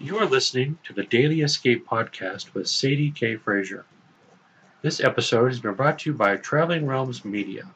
You are listening to the Daily Escape podcast with Sadie K. Frazier. This episode has been brought to you by Traveling Realms Media.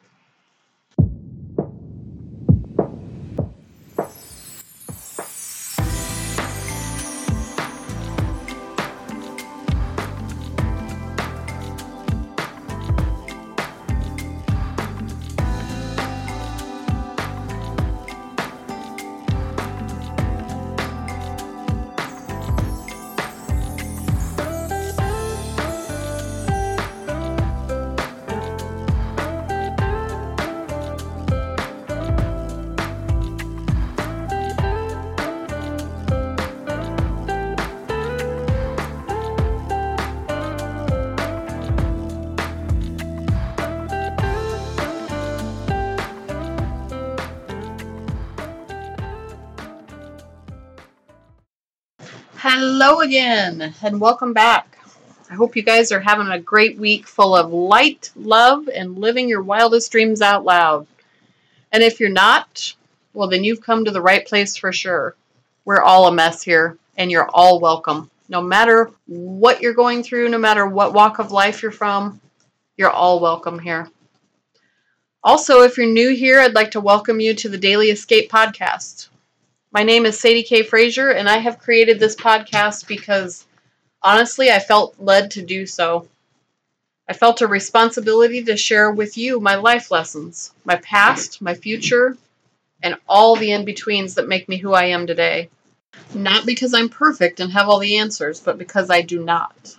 Again, and welcome back. I hope you guys are having a great week full of light, love, and living your wildest dreams out loud. And if you're not, well, then you've come to the right place for sure. We're all a mess here, and you're all welcome. No matter what you're going through, no matter what walk of life you're from, you're all welcome here. Also, if you're new here, I'd like to welcome you to the Daily Escape podcast. My name is Sadie K. Frazier, and I have created this podcast because honestly, I felt led to do so. I felt a responsibility to share with you my life lessons, my past, my future, and all the in betweens that make me who I am today. Not because I'm perfect and have all the answers, but because I do not.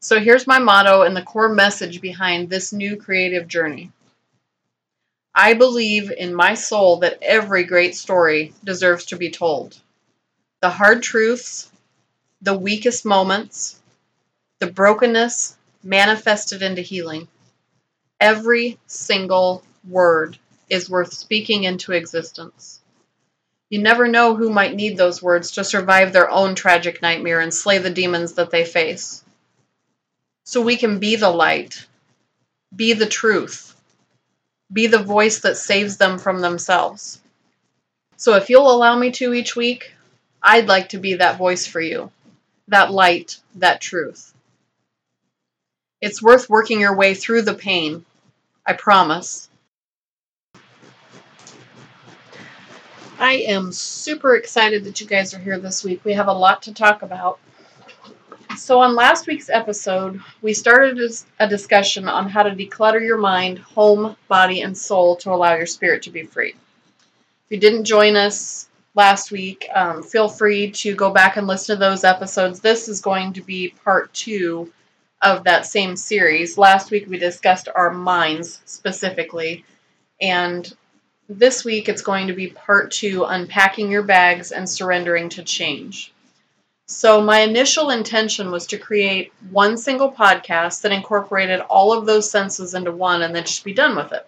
So here's my motto and the core message behind this new creative journey. I believe in my soul that every great story deserves to be told. The hard truths, the weakest moments, the brokenness manifested into healing. Every single word is worth speaking into existence. You never know who might need those words to survive their own tragic nightmare and slay the demons that they face. So we can be the light, be the truth, be the voice that saves them from themselves. So if you'll allow me to each week, I'd like to be that voice for you, that light, that truth. It's worth working your way through the pain, I promise. I am super excited that you guys are here this week. We have a lot to talk about. So, on last week's episode, we started a discussion on how to declutter your mind, home, body, and soul to allow your spirit to be free. If you didn't join us last week, um, feel free to go back and listen to those episodes. This is going to be part two of that same series. Last week, we discussed our minds specifically, and this week, it's going to be part two unpacking your bags and surrendering to change. So, my initial intention was to create one single podcast that incorporated all of those senses into one and then just be done with it.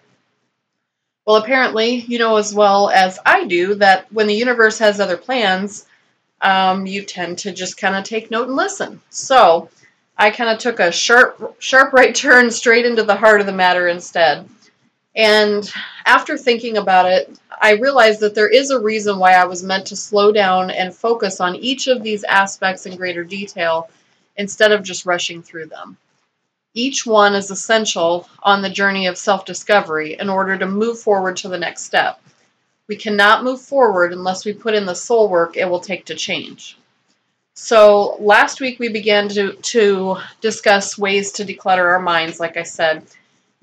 Well, apparently, you know as well as I do that when the universe has other plans, um, you tend to just kind of take note and listen. So, I kind of took a sharp, sharp right turn straight into the heart of the matter instead. And after thinking about it, I realized that there is a reason why I was meant to slow down and focus on each of these aspects in greater detail instead of just rushing through them. Each one is essential on the journey of self discovery in order to move forward to the next step. We cannot move forward unless we put in the soul work it will take to change. So, last week we began to, to discuss ways to declutter our minds, like I said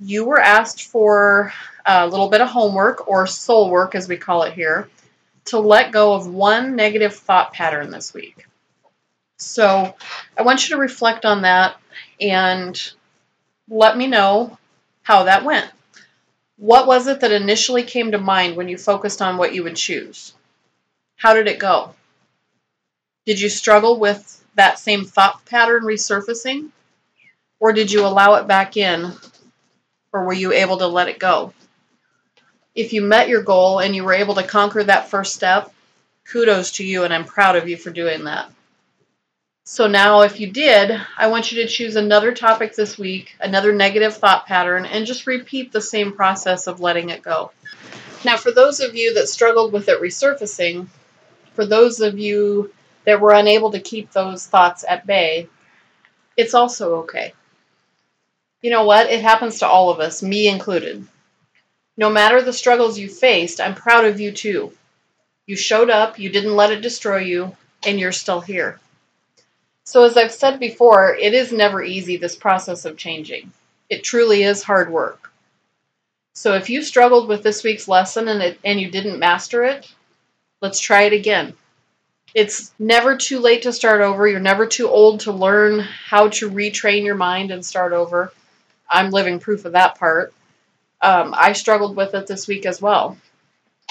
you were asked for a little bit of homework or soul work, as we call it here, to let go of one negative thought pattern this week. So I want you to reflect on that and let me know how that went. What was it that initially came to mind when you focused on what you would choose? How did it go? Did you struggle with that same thought pattern resurfacing? Or did you allow it back in or were you able to let it go? If you met your goal and you were able to conquer that first step, kudos to you, and I'm proud of you for doing that. So now, if you did, I want you to choose another topic this week, another negative thought pattern, and just repeat the same process of letting it go. Now, for those of you that struggled with it resurfacing, for those of you that we're unable to keep those thoughts at bay, it's also okay. You know what? It happens to all of us, me included. No matter the struggles you faced, I'm proud of you too. You showed up, you didn't let it destroy you, and you're still here. So, as I've said before, it is never easy, this process of changing. It truly is hard work. So, if you struggled with this week's lesson and, it, and you didn't master it, let's try it again. It's never too late to start over. You're never too old to learn how to retrain your mind and start over. I'm living proof of that part. Um, I struggled with it this week as well.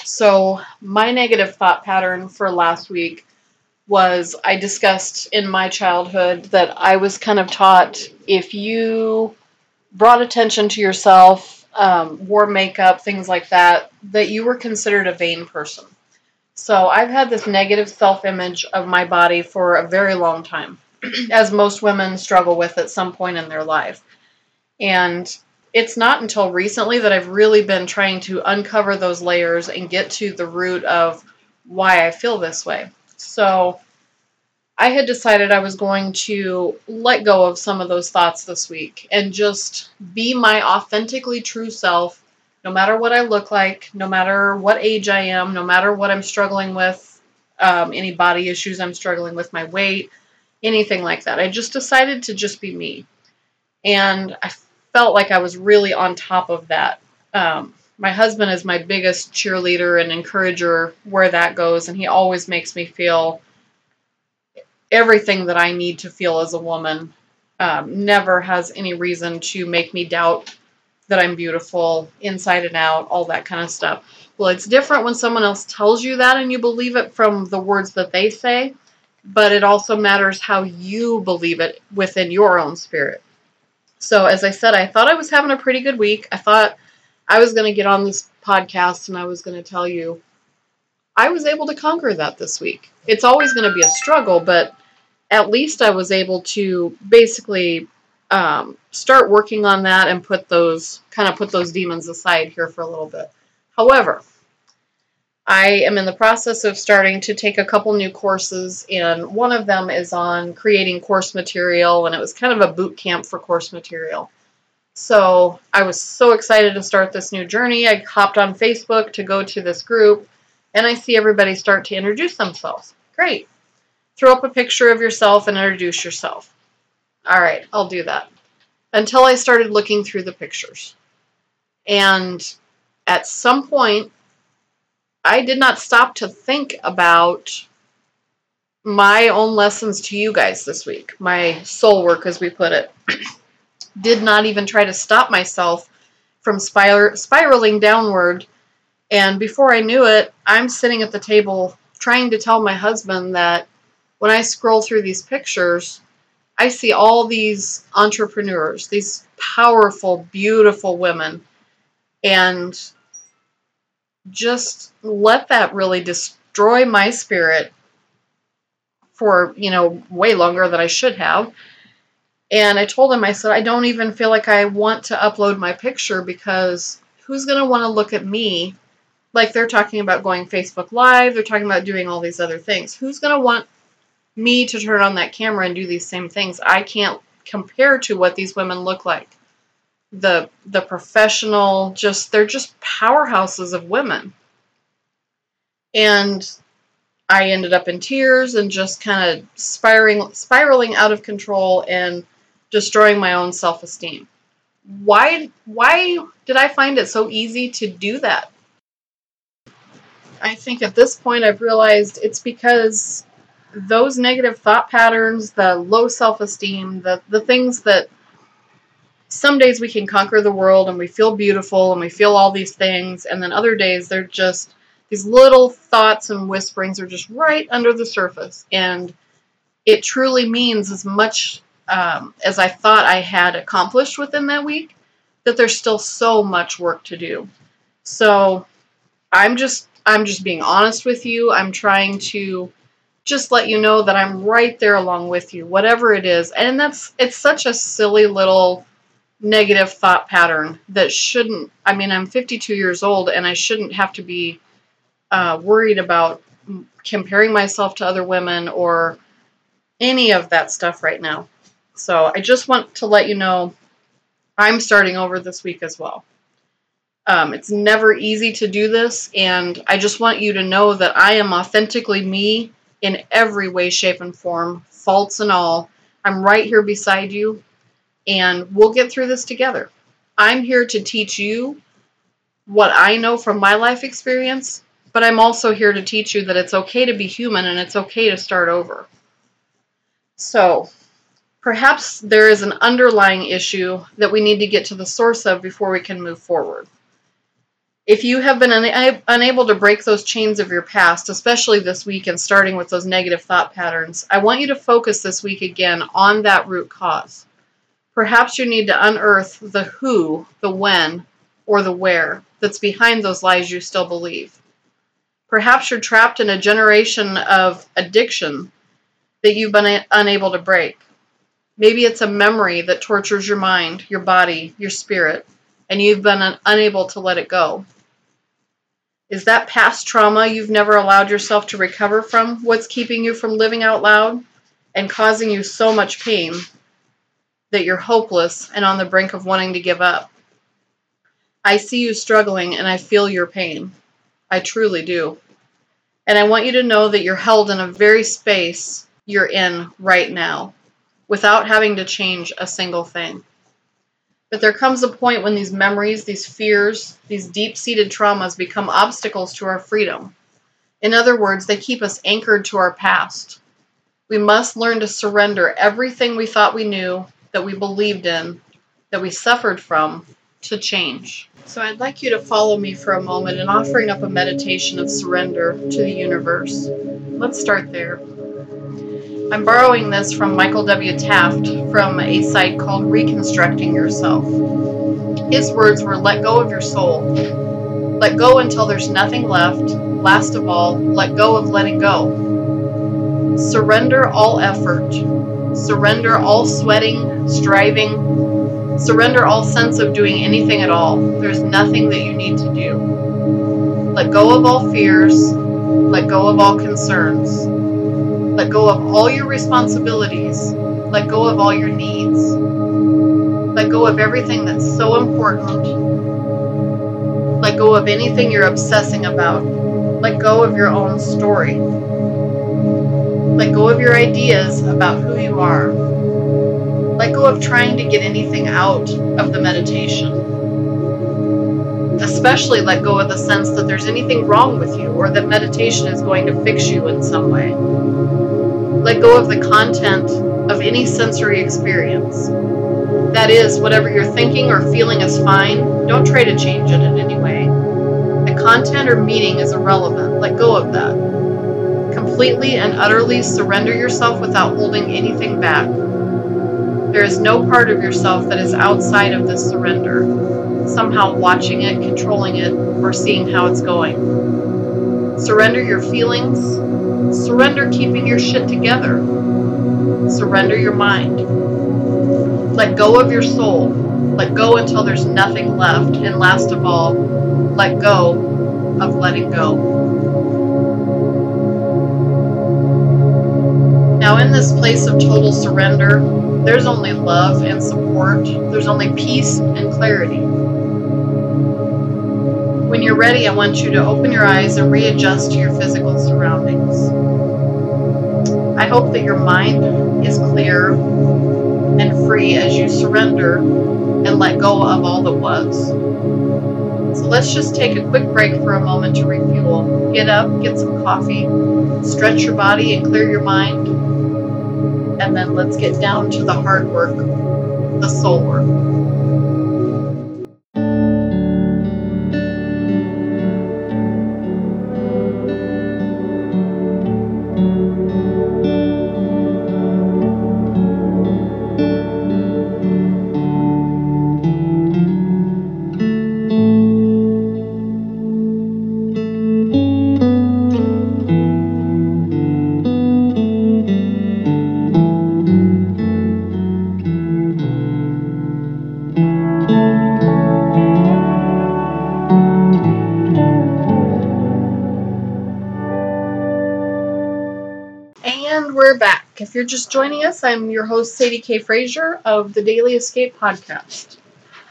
So, my negative thought pattern for last week was I discussed in my childhood that I was kind of taught if you brought attention to yourself, um, wore makeup, things like that, that you were considered a vain person. So I've had this negative self image of my body for a very long time, as most women struggle with at some point in their life. And it's not until recently that I've really been trying to uncover those layers and get to the root of why I feel this way. So I had decided I was going to let go of some of those thoughts this week and just be my authentically true self, no matter what I look like, no matter what age I am, no matter what I'm struggling with, um, any body issues I'm struggling with, my weight, anything like that. I just decided to just be me. And I felt like I was really on top of that. Um, my husband is my biggest cheerleader and encourager where that goes, and he always makes me feel everything that I need to feel as a woman. Um, never has any reason to make me doubt that I'm beautiful inside and out, all that kind of stuff. Well, it's different when someone else tells you that and you believe it from the words that they say, but it also matters how you believe it within your own spirit. So, as I said, I thought I was having a pretty good week. I thought I was going to get on this podcast and I was going to tell you I was able to conquer that this week. It's always going to be a struggle, but at least I was able to basically um, start working on that and put those kind of put those demons aside here for a little bit. However, I am in the process of starting to take a couple new courses, and one of them is on creating course material, and it was kind of a boot camp for course material. So I was so excited to start this new journey. I hopped on Facebook to go to this group, and I see everybody start to introduce themselves. Great. Throw up a picture of yourself and introduce yourself. All right, I'll do that. Until I started looking through the pictures. And at some point, I did not stop to think about my own lessons to you guys this week, my soul work, as we put it. did not even try to stop myself from spir- spiraling downward. And before I knew it, I'm sitting at the table trying to tell my husband that when I scroll through these pictures, I see all these entrepreneurs, these powerful, beautiful women. And just let that really destroy my spirit for, you know, way longer than I should have. And I told him, I said, I don't even feel like I want to upload my picture because who's going to want to look at me? Like they're talking about going Facebook Live, they're talking about doing all these other things. Who's going to want me to turn on that camera and do these same things? I can't compare to what these women look like the the professional just they're just powerhouses of women. And i ended up in tears and just kind of spiraling spiraling out of control and destroying my own self-esteem. Why why did i find it so easy to do that? I think at this point i've realized it's because those negative thought patterns the low self-esteem the the things that some days we can conquer the world and we feel beautiful and we feel all these things, and then other days they're just these little thoughts and whisperings are just right under the surface. And it truly means as much um, as I thought I had accomplished within that week, that there's still so much work to do. So I'm just I'm just being honest with you. I'm trying to just let you know that I'm right there along with you, whatever it is. And that's it's such a silly little negative thought pattern that shouldn't i mean i'm 52 years old and i shouldn't have to be uh, worried about comparing myself to other women or any of that stuff right now. So I just want to let you know I'm starting over this week as well. Um, it's never easy to do this, and I just want you to know that I am authentically me in every way, shape, and form, faults and all. I'm right here beside you, and we'll get through this together. I'm here to teach you what I know from my life experience, but I'm also here to teach you that it's okay to be human and it's okay to start over. So, perhaps there is an underlying issue that we need to get to the source of before we can move forward. If you have been una- unable to break those chains of your past, especially this week and starting with those negative thought patterns, I want you to focus this week again on that root cause. Perhaps you need to unearth the who, the when, or the where that's behind those lies you still believe. Perhaps you're trapped in a generation of addiction that you've been unable to break. Maybe it's a memory that tortures your mind, your body, your spirit, and you've been unable to let it go. Is that past trauma you've never allowed yourself to recover from what's keeping you from living out loud and causing you so much pain that you're hopeless and on the brink of wanting to give up? I see you struggling and I feel your pain. I truly do. And I want you to know that you're held in a very space you're in right now without having to change a single thing. But there comes a point when these memories, these fears, these deep seated traumas become obstacles to our freedom. In other words, they keep us anchored to our past. We must learn to surrender everything we thought we knew, that we believed in, that we suffered from, to change. So I'd like you to follow me for a moment in offering up a meditation of surrender to the universe. Let's start there. I'm borrowing this from Michael W. Taft from a site called Reconstructing Yourself. His words were let go of your soul. Let go until there's nothing left. Last of all, let go of letting go. Surrender all effort. Surrender all sweating, striving, Surrender all sense of doing anything at all. There's nothing that you need to do. Let go of all fears. Let go of all concerns. Let go of all your responsibilities. Let go of all your needs. Let go of everything that's so important. Let go of anything you're obsessing about. Let go of your own story. Let go of your ideas about who you are. Let go of trying to get anything out of the meditation. Especially let go of the sense that there's anything wrong with you or that meditation is going to fix you in some way. Let go of the content of any sensory experience. That is, whatever you're thinking or feeling is fine, don't try to change it in any way. The content or meaning is irrelevant. Let go of that. Completely and utterly surrender yourself without holding anything back. There is no part of yourself that is outside of this surrender, somehow watching it, controlling it, or seeing how it's going. Surrender your feelings. Surrender keeping your shit together. Surrender your mind. Let go of your soul. Let go until there's nothing left. And last of all, let go of letting go. Now, in this place of total surrender, there's only love and support. There's only peace and clarity. When you're ready, I want you to open your eyes and readjust to your physical surroundings. I hope that your mind is clear and free as you surrender and let go of all that was. So let's just take a quick break for a moment to refuel. Get up, get some coffee, stretch your body, and clear your mind and then let's get down to the hard work, the soul work. If you're just joining us, I'm your host, Sadie K. Frazier of the Daily Escape Podcast.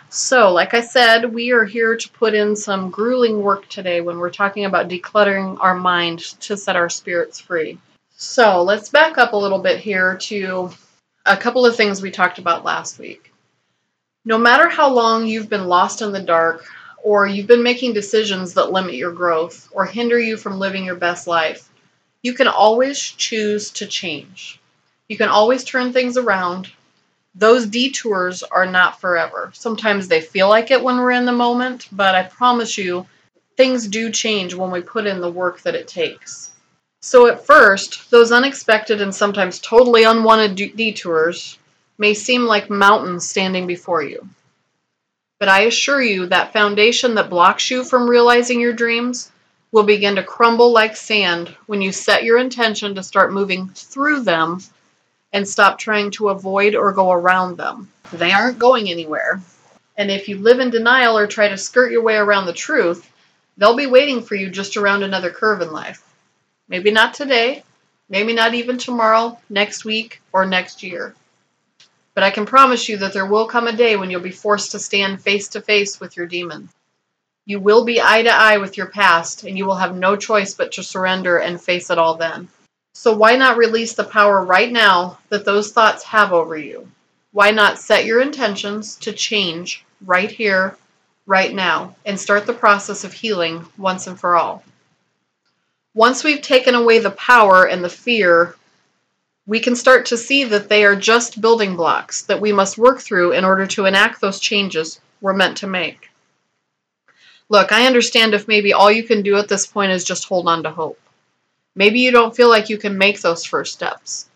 So, like I said, we are here to put in some grueling work today when we're talking about decluttering our mind to set our spirits free. So, let's back up a little bit here to a couple of things we talked about last week. No matter how long you've been lost in the dark, or you've been making decisions that limit your growth or hinder you from living your best life, you can always choose to change. You can always turn things around. Those detours are not forever. Sometimes they feel like it when we're in the moment, but I promise you, things do change when we put in the work that it takes. So, at first, those unexpected and sometimes totally unwanted detours may seem like mountains standing before you. But I assure you that foundation that blocks you from realizing your dreams will begin to crumble like sand when you set your intention to start moving through them and stop trying to avoid or go around them. They aren't going anywhere. And if you live in denial or try to skirt your way around the truth, they'll be waiting for you just around another curve in life. Maybe not today, maybe not even tomorrow, next week, or next year. But I can promise you that there will come a day when you'll be forced to stand face to face with your demon. You will be eye to eye with your past, and you will have no choice but to surrender and face it all then. So, why not release the power right now that those thoughts have over you? Why not set your intentions to change right here, right now, and start the process of healing once and for all? Once we've taken away the power and the fear, we can start to see that they are just building blocks that we must work through in order to enact those changes we're meant to make. Look, I understand if maybe all you can do at this point is just hold on to hope. Maybe you don't feel like you can make those first steps.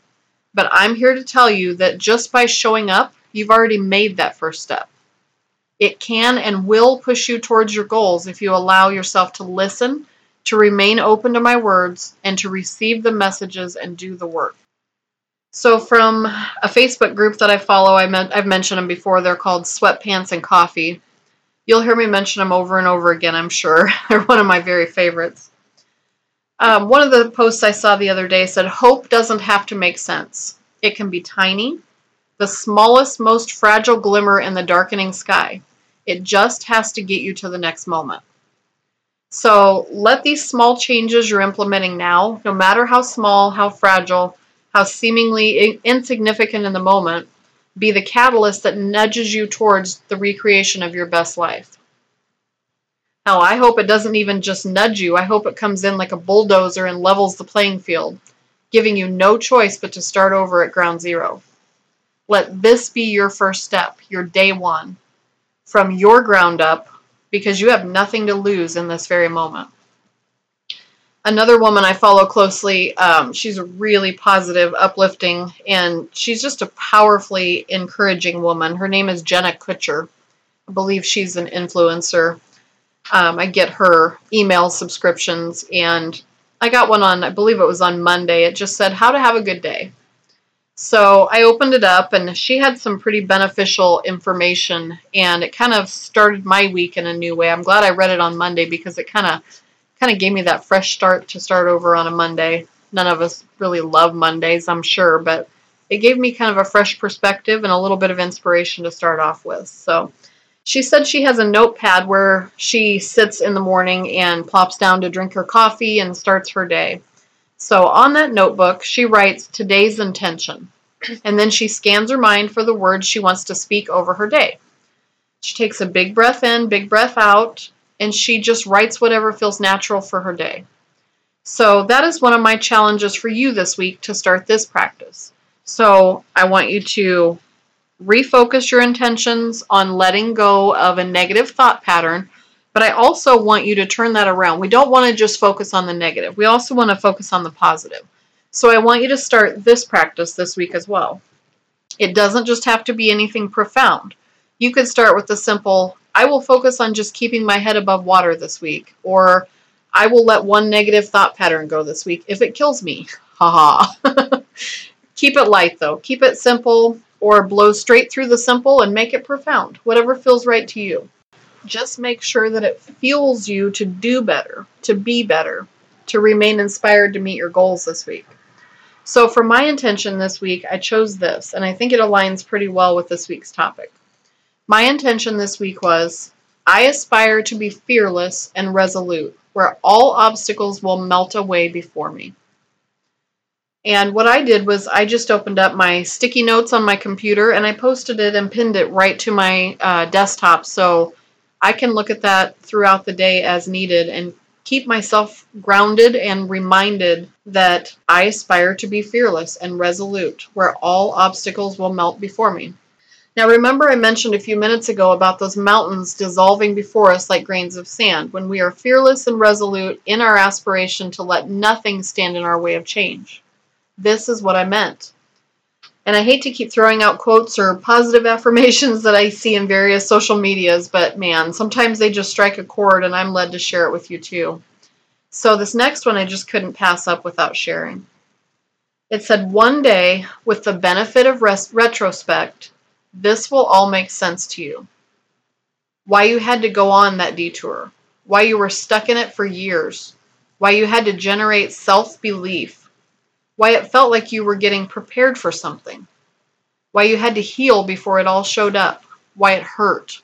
But I'm here to tell you that just by showing up, you've already made that first step. It can and will push you towards your goals if you allow yourself to listen, to remain open to my words, and to receive the messages and do the work. So, from a Facebook group that I follow, I have mentioned them before. They're called Sweatpants and Coffee. You'll hear me mention them over and over again, I'm sure. They're one of my very favorites. Um, one of the posts I saw the other day said, Hope doesn't have to make sense. It can be tiny, the smallest, most fragile glimmer in the darkening sky. It just has to get you to the next moment. So let these small changes you're implementing now, no matter how small, how fragile, how seemingly insignificant in the moment, be the catalyst that nudges you towards the recreation of your best life. Now, I hope it doesn't even just nudge you. I hope it comes in like a bulldozer and levels the playing field, giving you no choice but to start over at ground zero. Let this be your first step, your day one, from your ground up, because you have nothing to lose in this very moment another woman I follow closely. Um, she's a really positive, uplifting, and she's just a powerfully encouraging woman. Her name is Jenna Kutcher. I believe she's an influencer. Um, I get her email subscriptions, and I got one on, I believe it was on Monday. It just said, How to Have a Good Day. So I opened it up, and she had some pretty beneficial information, and it kind of started my week in a new way. I'm glad I read it on Monday because it kind of kind of gave me that fresh start to start over on a Monday. None of us really love Mondays, I'm sure, but it gave me kind of a fresh perspective and a little bit of inspiration to start off with. So she said she has a notepad where she sits in the morning and plops down to drink her coffee and starts her day. So on that notebook, she writes today's intention. And then she scans her mind for the words she wants to speak over her day. She takes a big breath in, big breath out, and she just writes whatever feels natural for her day. So that is one of my challenges for you this week to start this practice. So I want you to refocus your intentions on letting go of a negative thought pattern, but I also want you to turn that around. We don't want to just focus on the negative, we also want to focus on the positive. So I want you to start this practice this week as well. It doesn't just have to be anything profound. You could start with the simple I will focus on just keeping my head above water this week, or I will let one negative thought pattern go this week if it kills me. Haha. Keep it light though. Keep it simple or blow straight through the simple and make it profound. Whatever feels right to you. Just make sure that it fuels you to do better, to be better, to remain inspired to meet your goals this week. So, for my intention this week, I chose this, and I think it aligns pretty well with this week's topic. My intention this week was I aspire to be fearless and resolute, where all obstacles will melt away before me. And what I did was I just opened up my sticky notes on my computer and I posted it and pinned it right to my uh, desktop so I can look at that throughout the day as needed and keep myself grounded and reminded that I aspire to be fearless and resolute, where all obstacles will melt before me. Now, remember, I mentioned a few minutes ago about those mountains dissolving before us like grains of sand when we are fearless and resolute in our aspiration to let nothing stand in our way of change. This is what I meant. And I hate to keep throwing out quotes or positive affirmations that I see in various social medias, but man, sometimes they just strike a chord and I'm led to share it with you too. So this next one I just couldn't pass up without sharing. It said, One day, with the benefit of res- retrospect, this will all make sense to you. Why you had to go on that detour, why you were stuck in it for years, why you had to generate self belief why it felt like you were getting prepared for something, why you had to heal before it all showed up, why it hurt,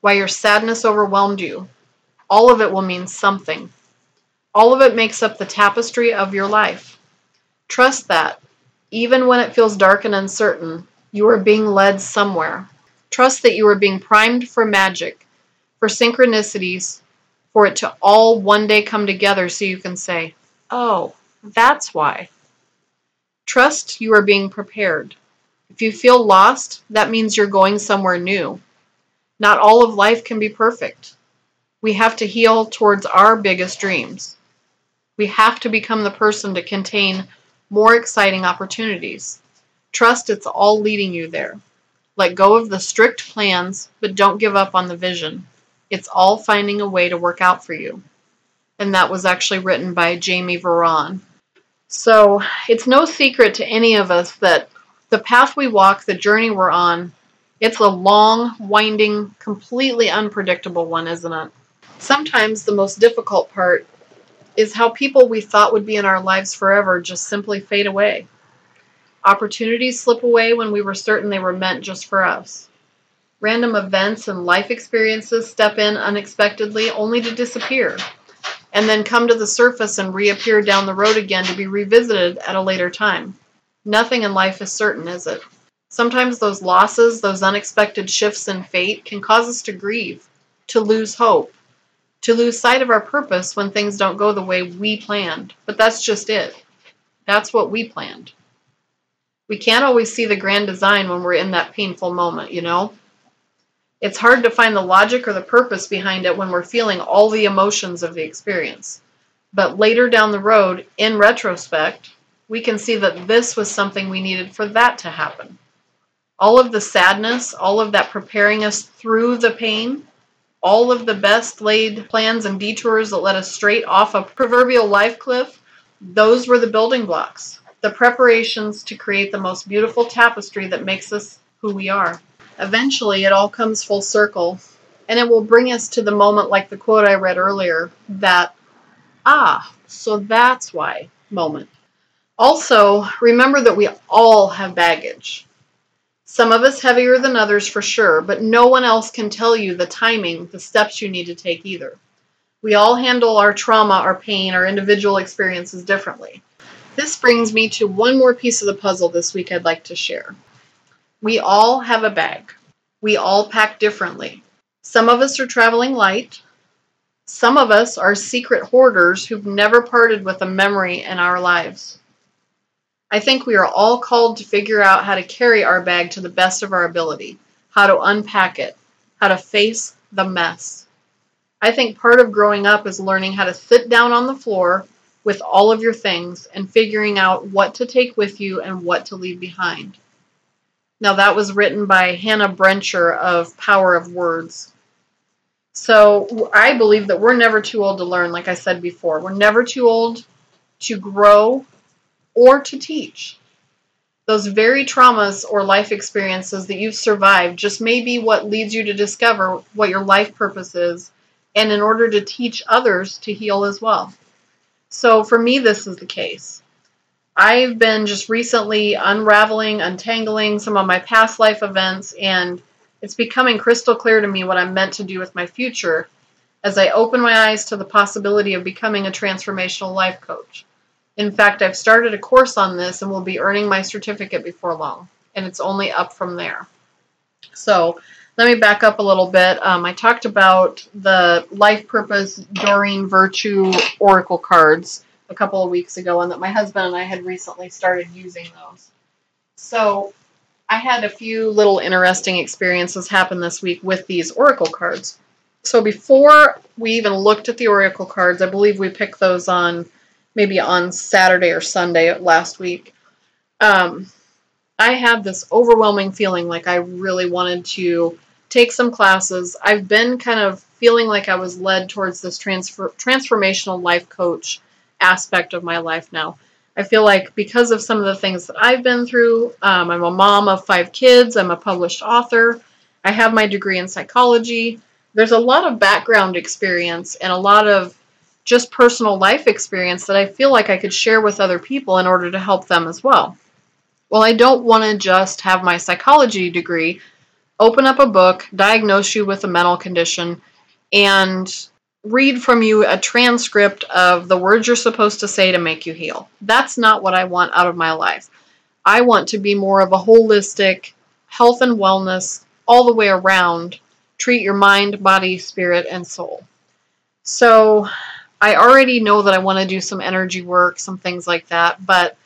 why your sadness overwhelmed you. All of it will mean something. All of it makes up the tapestry of your life. Trust that, even when it feels dark and uncertain, you are being led somewhere. Trust that you are being primed for magic, for synchronicities, for it to all one day come together so you can say, Oh, that's why. Trust you are being prepared. If you feel lost, that means you're going somewhere new. Not all of life can be perfect. We have to heal towards our biggest dreams. We have to become the person to contain more exciting opportunities. Trust it's all leading you there. Let go of the strict plans, but don't give up on the vision. It's all finding a way to work out for you. And that was actually written by Jamie Varon. So it's no secret to any of us that the path we walk, the journey we're on, it's a long, winding, completely unpredictable one, isn't it? Sometimes the most difficult part is how people we thought would be in our lives forever just simply fade away. Opportunities slip away when we were certain they were meant just for us. Random events and life experiences step in unexpectedly only to disappear and then come to the surface and reappear down the road again to be revisited at a later time. Nothing in life is certain, is it? Sometimes those losses, those unexpected shifts in fate, can cause us to grieve, to lose hope, to lose sight of our purpose when things don't go the way we planned. But that's just it. That's what we planned. We can't always see the grand design when we're in that painful moment, you know? It's hard to find the logic or the purpose behind it when we're feeling all the emotions of the experience. But later down the road, in retrospect, we can see that this was something we needed for that to happen. All of the sadness, all of that preparing us through the pain, all of the best laid plans and detours that led us straight off a proverbial life cliff, those were the building blocks, the preparations to create the most beautiful tapestry that makes us who we are. Eventually, it all comes full circle, and it will bring us to the moment, like the quote I read earlier, that, ah, so that's why moment. Also, remember that we all have baggage. Some of us heavier than others for sure, but no one else can tell you the timing, the steps you need to take either. We all handle our trauma, our pain, our individual experiences differently. This brings me to one more piece of the puzzle this week I'd like to share. We all have a bag. We all pack differently. Some of us are traveling light. Some of us are secret hoarders who've never parted with a memory in our lives. I think we are all called to figure out how to carry our bag to the best of our ability, how to unpack it, how to face the mess. I think part of growing up is learning how to sit down on the floor with all of your things and figuring out what to take with you and what to leave behind. Now, that was written by Hannah Brencher of Power of Words. So I believe that we're never too old to learn, like I said before. We're never too old to grow or to teach. Those very traumas or life experiences that you've survived just may be what leads you to discover what your life purpose is, and in order to teach others to heal as well. So for me, this is the case. I've been just recently unraveling, untangling some of my past life events, and it's becoming crystal clear to me what I'm meant to do with my future as I open my eyes to the possibility of becoming a transformational life coach. In fact, I've started a course on this and will be earning my certificate before long, and it's only up from there. So, let me back up a little bit. Um, I talked about the life purpose Doreen Virtue Oracle cards a couple of weeks ago, and that my husband and I had recently started using those. So, I had a few little interesting experiences happen this week with these Oracle cards. So, before we even looked at the Oracle cards, I believe we picked those on maybe on Saturday or Sunday last week. Um, I had this overwhelming feeling like I really wanted to take some classes. I've been kind of feeling like I was led towards this transfer transformational life coach aspect of my life now. I feel like because of some of the things that I've been through, um, I'm a mom of five kids, I'm a published author, I have my degree in psychology. There's a lot of background experience and a lot of just personal life experience that I feel like I could share with other people in order to help them as well well, I don't want to just have my psychology degree, open up a book, diagnose you with a mental condition, and read from you a transcript of the words you're supposed to say to make you heal. That's not what I want out of my life. I want to be more of a holistic health and wellness all the way around. Treat your mind, body, spirit, and soul. So I already know that I want to do some energy work, some things like that, but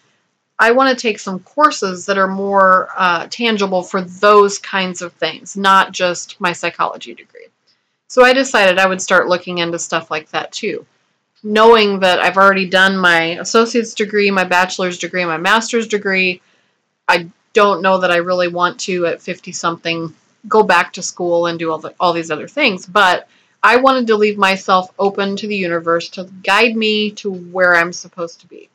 I want to take some courses that are more uh, tangible for those kinds of things, not just my psychology degree. So I decided I would start looking into stuff like that too. Knowing that I've already done my associate's degree, my bachelor's degree, my master's degree, I don't know that I really want to at 50 something go back to school and do all, the, all these other things, but I wanted to leave myself open to the universe to guide me to where I'm supposed to be.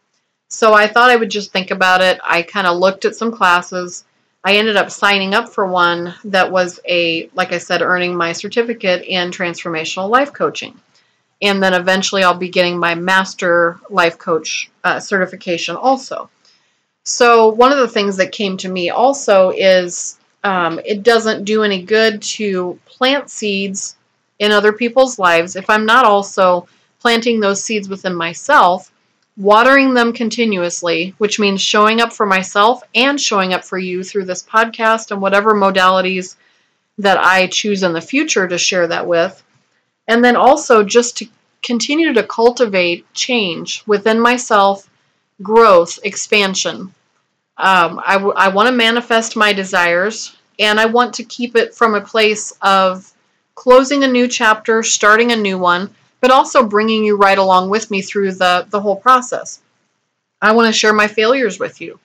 So I thought I would just think about it. I kind of looked at some classes. I ended up signing up for one that was a, like I said, earning my certificate in transformational life coaching. And then eventually I'll be getting my master life coach uh, certification also. So, one of the things that came to me also is um, it doesn't do any good to plant seeds in other people's lives if I'm not also planting those seeds within myself watering them continuously, which means showing up for myself and showing up for you through this podcast and whatever modalities that I choose in the future to share that with. And then also just to continue to cultivate change within myself, growth, expansion. Um, I, w- I want to manifest my desires and I want to keep it from a place of closing a new chapter, starting a new one, but also bringing you right along with me through the, the whole process. I want to share my failures with you.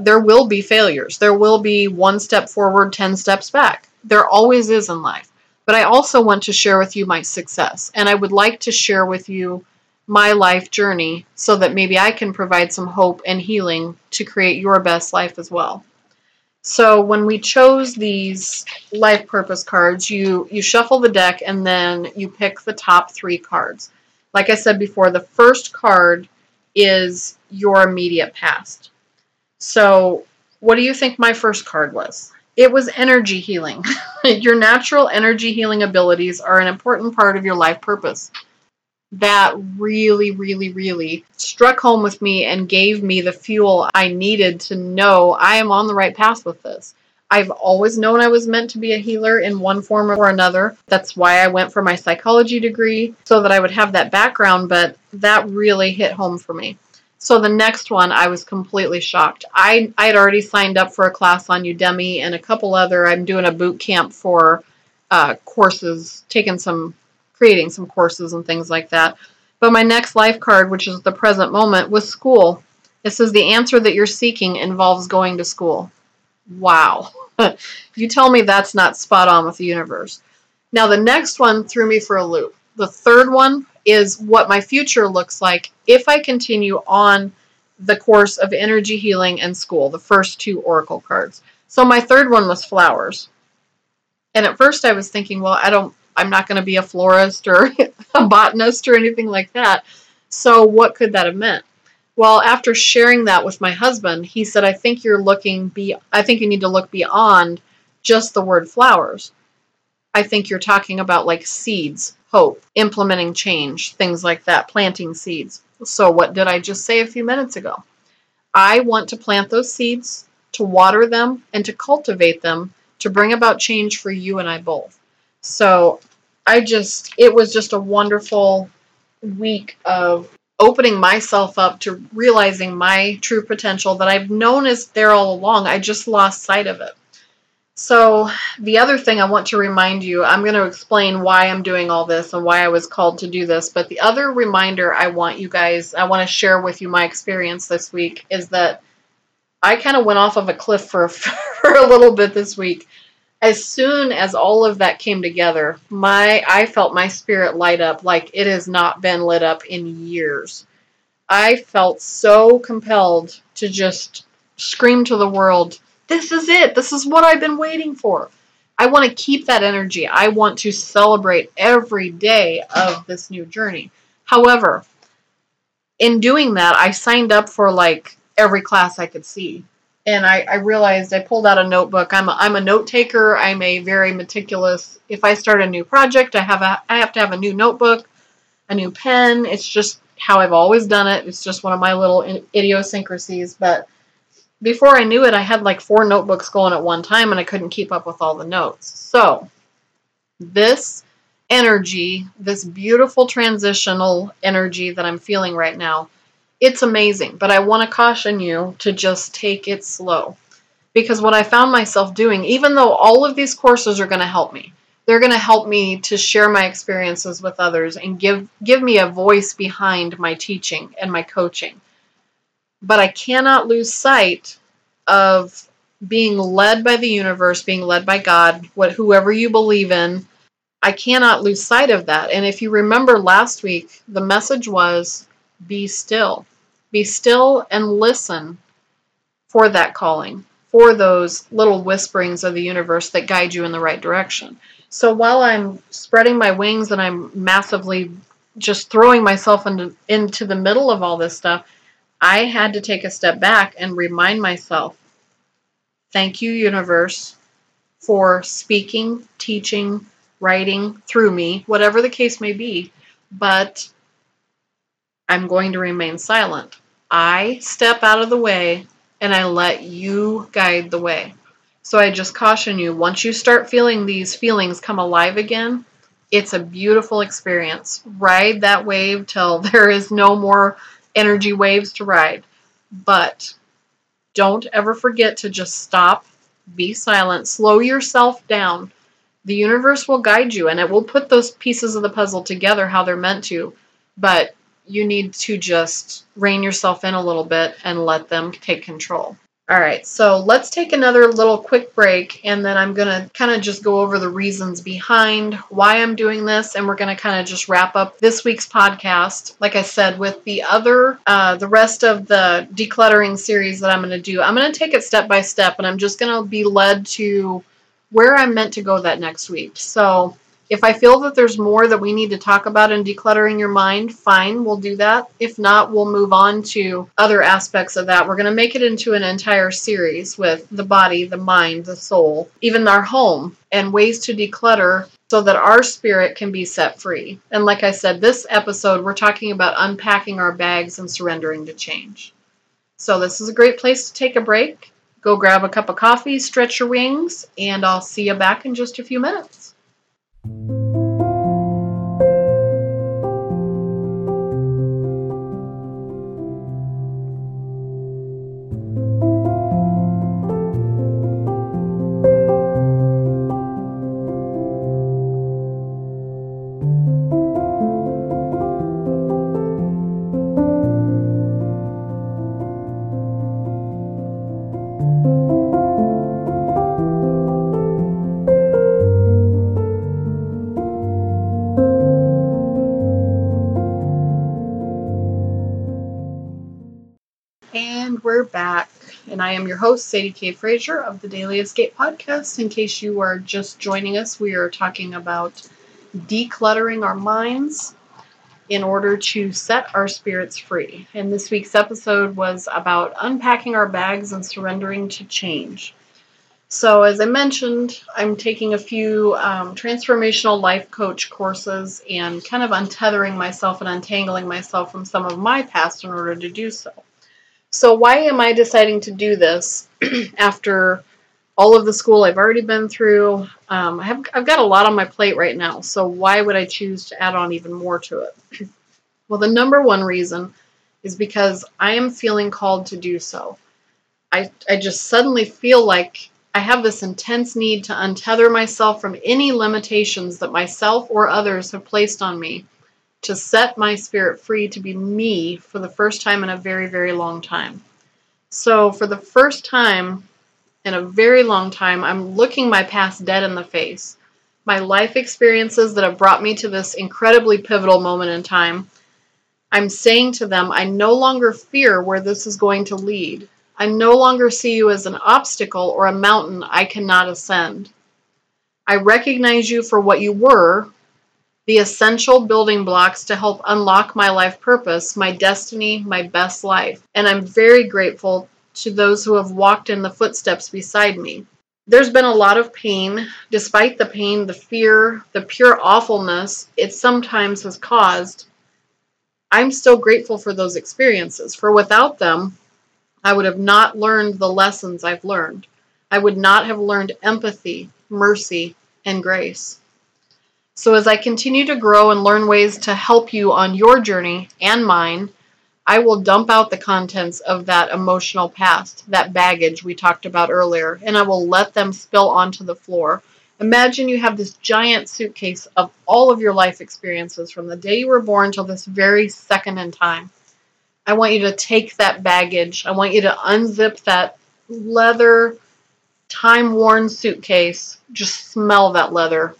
There will be failures. There will be one step forward, 10 steps back. There always is in life. But I also want to share with you my success. And I would like to share with you my life journey so that maybe I can provide some hope and healing to create your best life as well. So when we chose these life purpose cards, you you shuffle the deck and then you pick the top 3 cards. Like I said before, the first card is your immediate past. So, what do you think my first card was? It was energy healing. your natural energy healing abilities are an important part of your life purpose that really, really, really struck home with me and gave me the fuel I needed to know I am on the right path with this. I've always known I was meant to be a healer in one form or another. That's why I went for my psychology degree, so that I would have that background, but that really hit home for me. So the next one, I was completely shocked. I, I had already signed up for a class on Udemy and a couple other. I'm doing a boot camp for uh, courses, taking some creating some courses and things like that. But my next life card, which is the present moment, was school. It says the answer that you're seeking involves going to school. Wow. you tell me that's not spot on with the universe. Now, the next one threw me for a loop. The third one is what my future looks like if I continue on the course of energy healing and school, the first two oracle cards. So my third one was flowers. And at first I was thinking, well, I don't I'm not going to be a florist or a botanist or anything like that. So, what could that have meant? Well, after sharing that with my husband, he said, I think you're looking be I think you need to look beyond just the word flowers. I think you're talking about like seeds, hope, implementing change, things like that, planting seeds. So, what did I just say a few minutes ago? I want to plant those seeds, to water them, and to cultivate them to bring about change for you and I both. So, I just, it was just a wonderful week of opening myself up to realizing my true potential that I've known is there all along. I just lost sight of it. So, the other thing I want to remind you, I'm going to explain why I'm doing all this and why I was called to do this. But the other reminder I want you guys, I want to share with you my experience this week is that I kind of went off of a cliff for, for a little bit this week. As soon as all of that came together, my I felt my spirit light up like it has not been lit up in years. I felt so compelled to just scream to the world this is it. This is what I've been waiting for. I want to keep that energy. I want to celebrate every day of this new journey. However, in doing that, I signed up for like every class I could see. And I, I realized I pulled out a notebook. I'm a, I'm a note taker. I'm a very meticulous. If I start a new project, I have a I have to have a new notebook, a new pen. It's just how I've always done it. It's just one of my little idiosyncrasies. But before I knew it, I had like four notebooks going at one time and I couldn't keep up with all the notes. So, this energy, this beautiful transitional energy that I'm feeling right now, it's amazing. But I want to caution you to just take it slow. Because what I found myself doing, even though all of these courses are going to help me, they're going to help me to share my experiences with others and give give me a voice behind my teaching and my coaching but I cannot lose sight of being led by the universe, being led by God, what whoever you believe in. I cannot lose sight of that. And if you remember last week, the message was be still. Be still and listen for that calling, for those little whisperings of the universe that guide you in the right direction. So while I'm spreading my wings and I'm massively just throwing myself into, into the middle of all this stuff, I had to take a step back and remind myself thank you, universe, for speaking, teaching, writing through me, whatever the case may be. But I'm going to remain silent. I step out of the way and I let you guide the way. So I just caution you once you start feeling these feelings come alive again, it's a beautiful experience. Ride that wave till there is no more energy waves to ride. But don't ever forget to just stop, be silent, slow yourself down. The universe will guide you and it will put those pieces of the puzzle together how they're meant to. But you need to just rein yourself in a little bit and let them take control. All right, so let's take another little quick break, and then I'm going to kind of just go over the reasons behind why I'm doing this, and we're going to kind of just wrap up this week's podcast. Like I said, with the other, uh, the rest of the decluttering series that I'm going to do, I'm going to take it step by step, and I'm just going to be led to where I'm meant to go that next week. So if I feel that there's more that we need to talk about in decluttering your mind, fine, we'll do that. If not, we'll move on to other aspects of that. We're going to make it into an entire series with the body, the mind, the soul, even our home, and ways to declutter so that our spirit can be set free. And like I said, this episode, we're talking about unpacking our bags and surrendering to change. So, this is a great place to take a break. Go grab a cup of coffee, stretch your wings, and I'll see you back in just a few minutes you we're back. And I am your host, Sadie K. Frazier of the Daily Escape Podcast. In case you are just joining us, we are talking about decluttering our minds. in order to set our spirits free. And this week's episode was about unpacking our bags and surrendering to change. So, as I mentioned, I'm taking a few um, transformational life coach courses and kind of untethering myself and untangling myself from some of my past in order to do so. So, why am I deciding to do this after all of the school I've already been through? Um, I have, I've got a lot on my plate right now, so why would I choose to add on even more to it? well, the number one reason is because I am feeling called to do so. I, I just suddenly feel like I have this intense need to untether myself from any limitations that myself or others have placed on me, to set my spirit free to be me for the first time in a very, very long time. So, for the first time in a very long time, I'm looking my past dead in the face. My life experiences that have brought me to this incredibly pivotal moment in time. I'm saying to them, I no longer fear where this is going to lead. I no longer see you as an obstacle or a mountain I cannot ascend. I recognize you for what you were, the essential building blocks to help unlock my life purpose, my destiny, my best life. And I'm very grateful to those who have walked in the footsteps beside me. There's been a lot of pain. Despite the pain, the fear, the pure awfulness it sometimes has caused, I'm still grateful for those experiences, for without them, I would have not learned the lessons I've learned. I would not have learned empathy, mercy, and grace. So, as I continue to grow and learn ways to help you on your journey and mine, I will dump out the contents of that emotional past, that baggage we talked about earlier, and I will let them spill onto the floor. Imagine you have this giant suitcase of all of your life experiences from the day you were born till this very second in time. I want you to take that baggage. I want you to unzip that leather, time worn suitcase. Just smell that leather.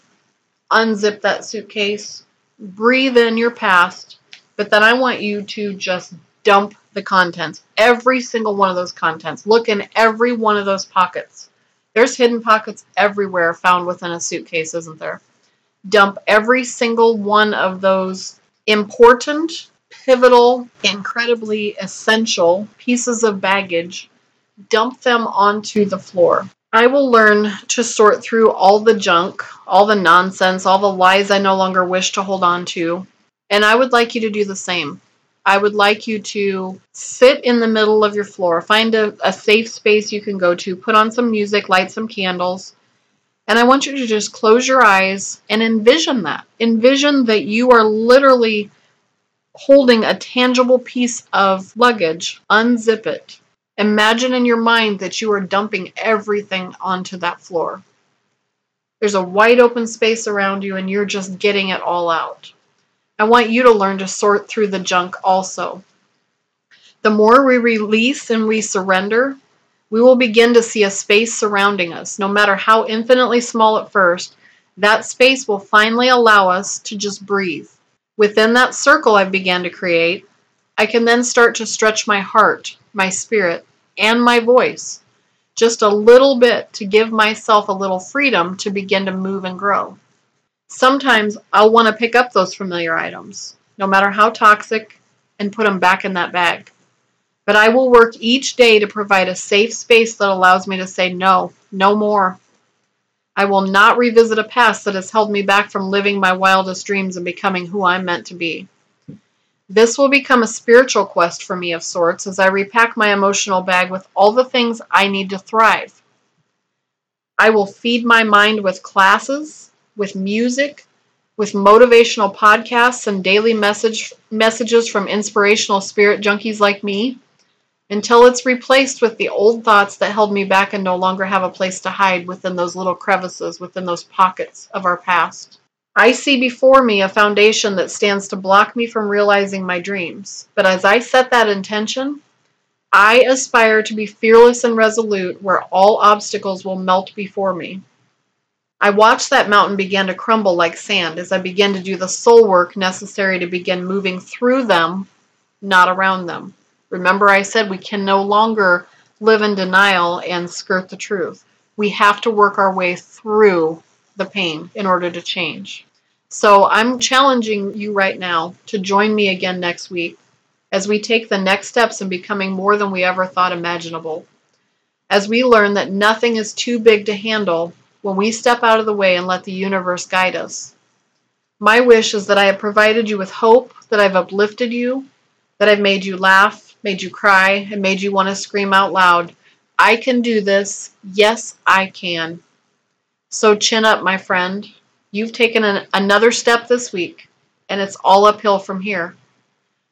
Unzip that suitcase. Breathe in your past. But then I want you to just dump the contents. Every single one of those contents. Look in every one of those pockets. There's hidden pockets everywhere found within a suitcase, isn't there? Dump every single one of those important pivotal, incredibly essential pieces of baggage, dump them onto the floor. I will learn to sort through all the junk, all the nonsense, all the lies I no longer wish to hold on to. And I would like you to do the same. I would like you to sit in the middle of your floor, find a, a safe space you can go to, put on some music, light some candles. And I want you to just close your eyes and envision that. Envision that you are literally holding a tangible piece of luggage, unzip it. Imagine in your mind that you are dumping everything onto that floor. There's a wide open space around you, and you're just getting it all out. I want you to learn to sort through the junk also. The more we release and we surrender, we will begin to see a space surrounding us. No matter how infinitely small at first, that space will finally allow us to just breathe Within that circle I began to create, I can then start to stretch my heart, my spirit, and my voice just a little bit to give myself a little freedom to begin to move and grow. Sometimes I'll want to pick up those familiar items, no matter how toxic, and put them back in that bag. But I will work each day to provide a safe space that allows me to say no, no more. I will not revisit a past that has held me back from living my wildest dreams and becoming who I'm meant to be. This will become a spiritual quest for me of sorts as I repack my emotional bag with all the things I need to thrive. I will feed my mind with classes, with music, with motivational podcasts and daily message messages from inspirational spirit junkies like me until it's replaced with the old thoughts that held me back and no longer have a place to hide within those little crevices, within those pockets of our past. I see before me a foundation that stands to block me from realizing my dreams. But as I set that intention, I aspire to be fearless and resolute where all obstacles will melt before me. I watch that mountain begin to crumble like sand as I begin to do the soul work necessary to begin moving through them, not around them. Remember, I said we can no longer live in denial and skirt the truth. We have to work our way through the pain in order to change. So I'm challenging you right now to join me again next week as we take the next steps in becoming more than we ever thought imaginable. As we learn that nothing is too big to handle when we step out of the way and let the universe guide us. My wish is that I have provided you with hope, that I've uplifted you, that I've made you laugh, made you cry, and made you want to scream out loud, I can do this. Yes, I can. So chin up, my friend. You've taken an, another step this week, and it's all uphill from here.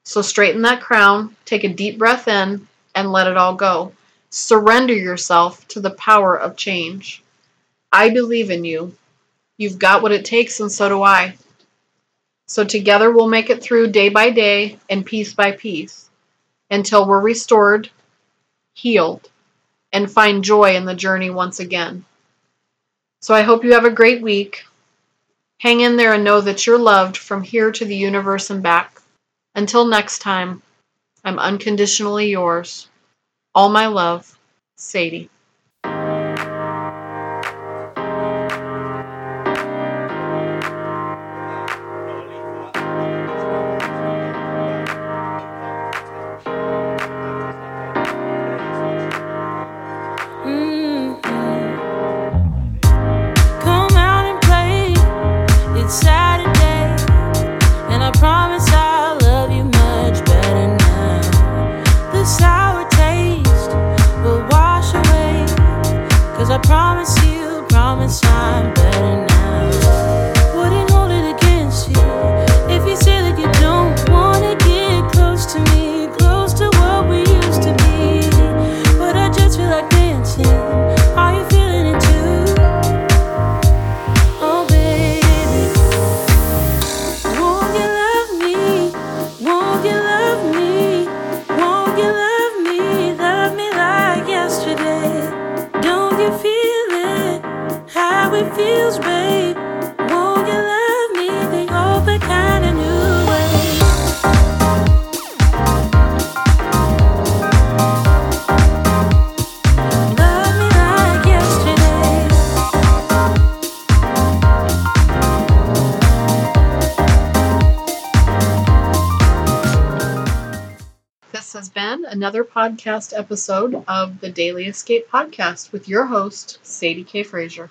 So straighten that crown, take a deep breath in, and let it all go. Surrender yourself to the power of change. I believe in you. You've got what it takes, and so do I. So together we'll make it through day by day and piece by piece until we're restored, healed, and find joy in the journey once again. So I hope you have a great week. Hang in there and know that you're loved from here to the universe and back. Until next time, I'm unconditionally yours. All my love, Sadie. Podcast episode of the Daily Escape Podcast with your host, Sadie K. Frazier.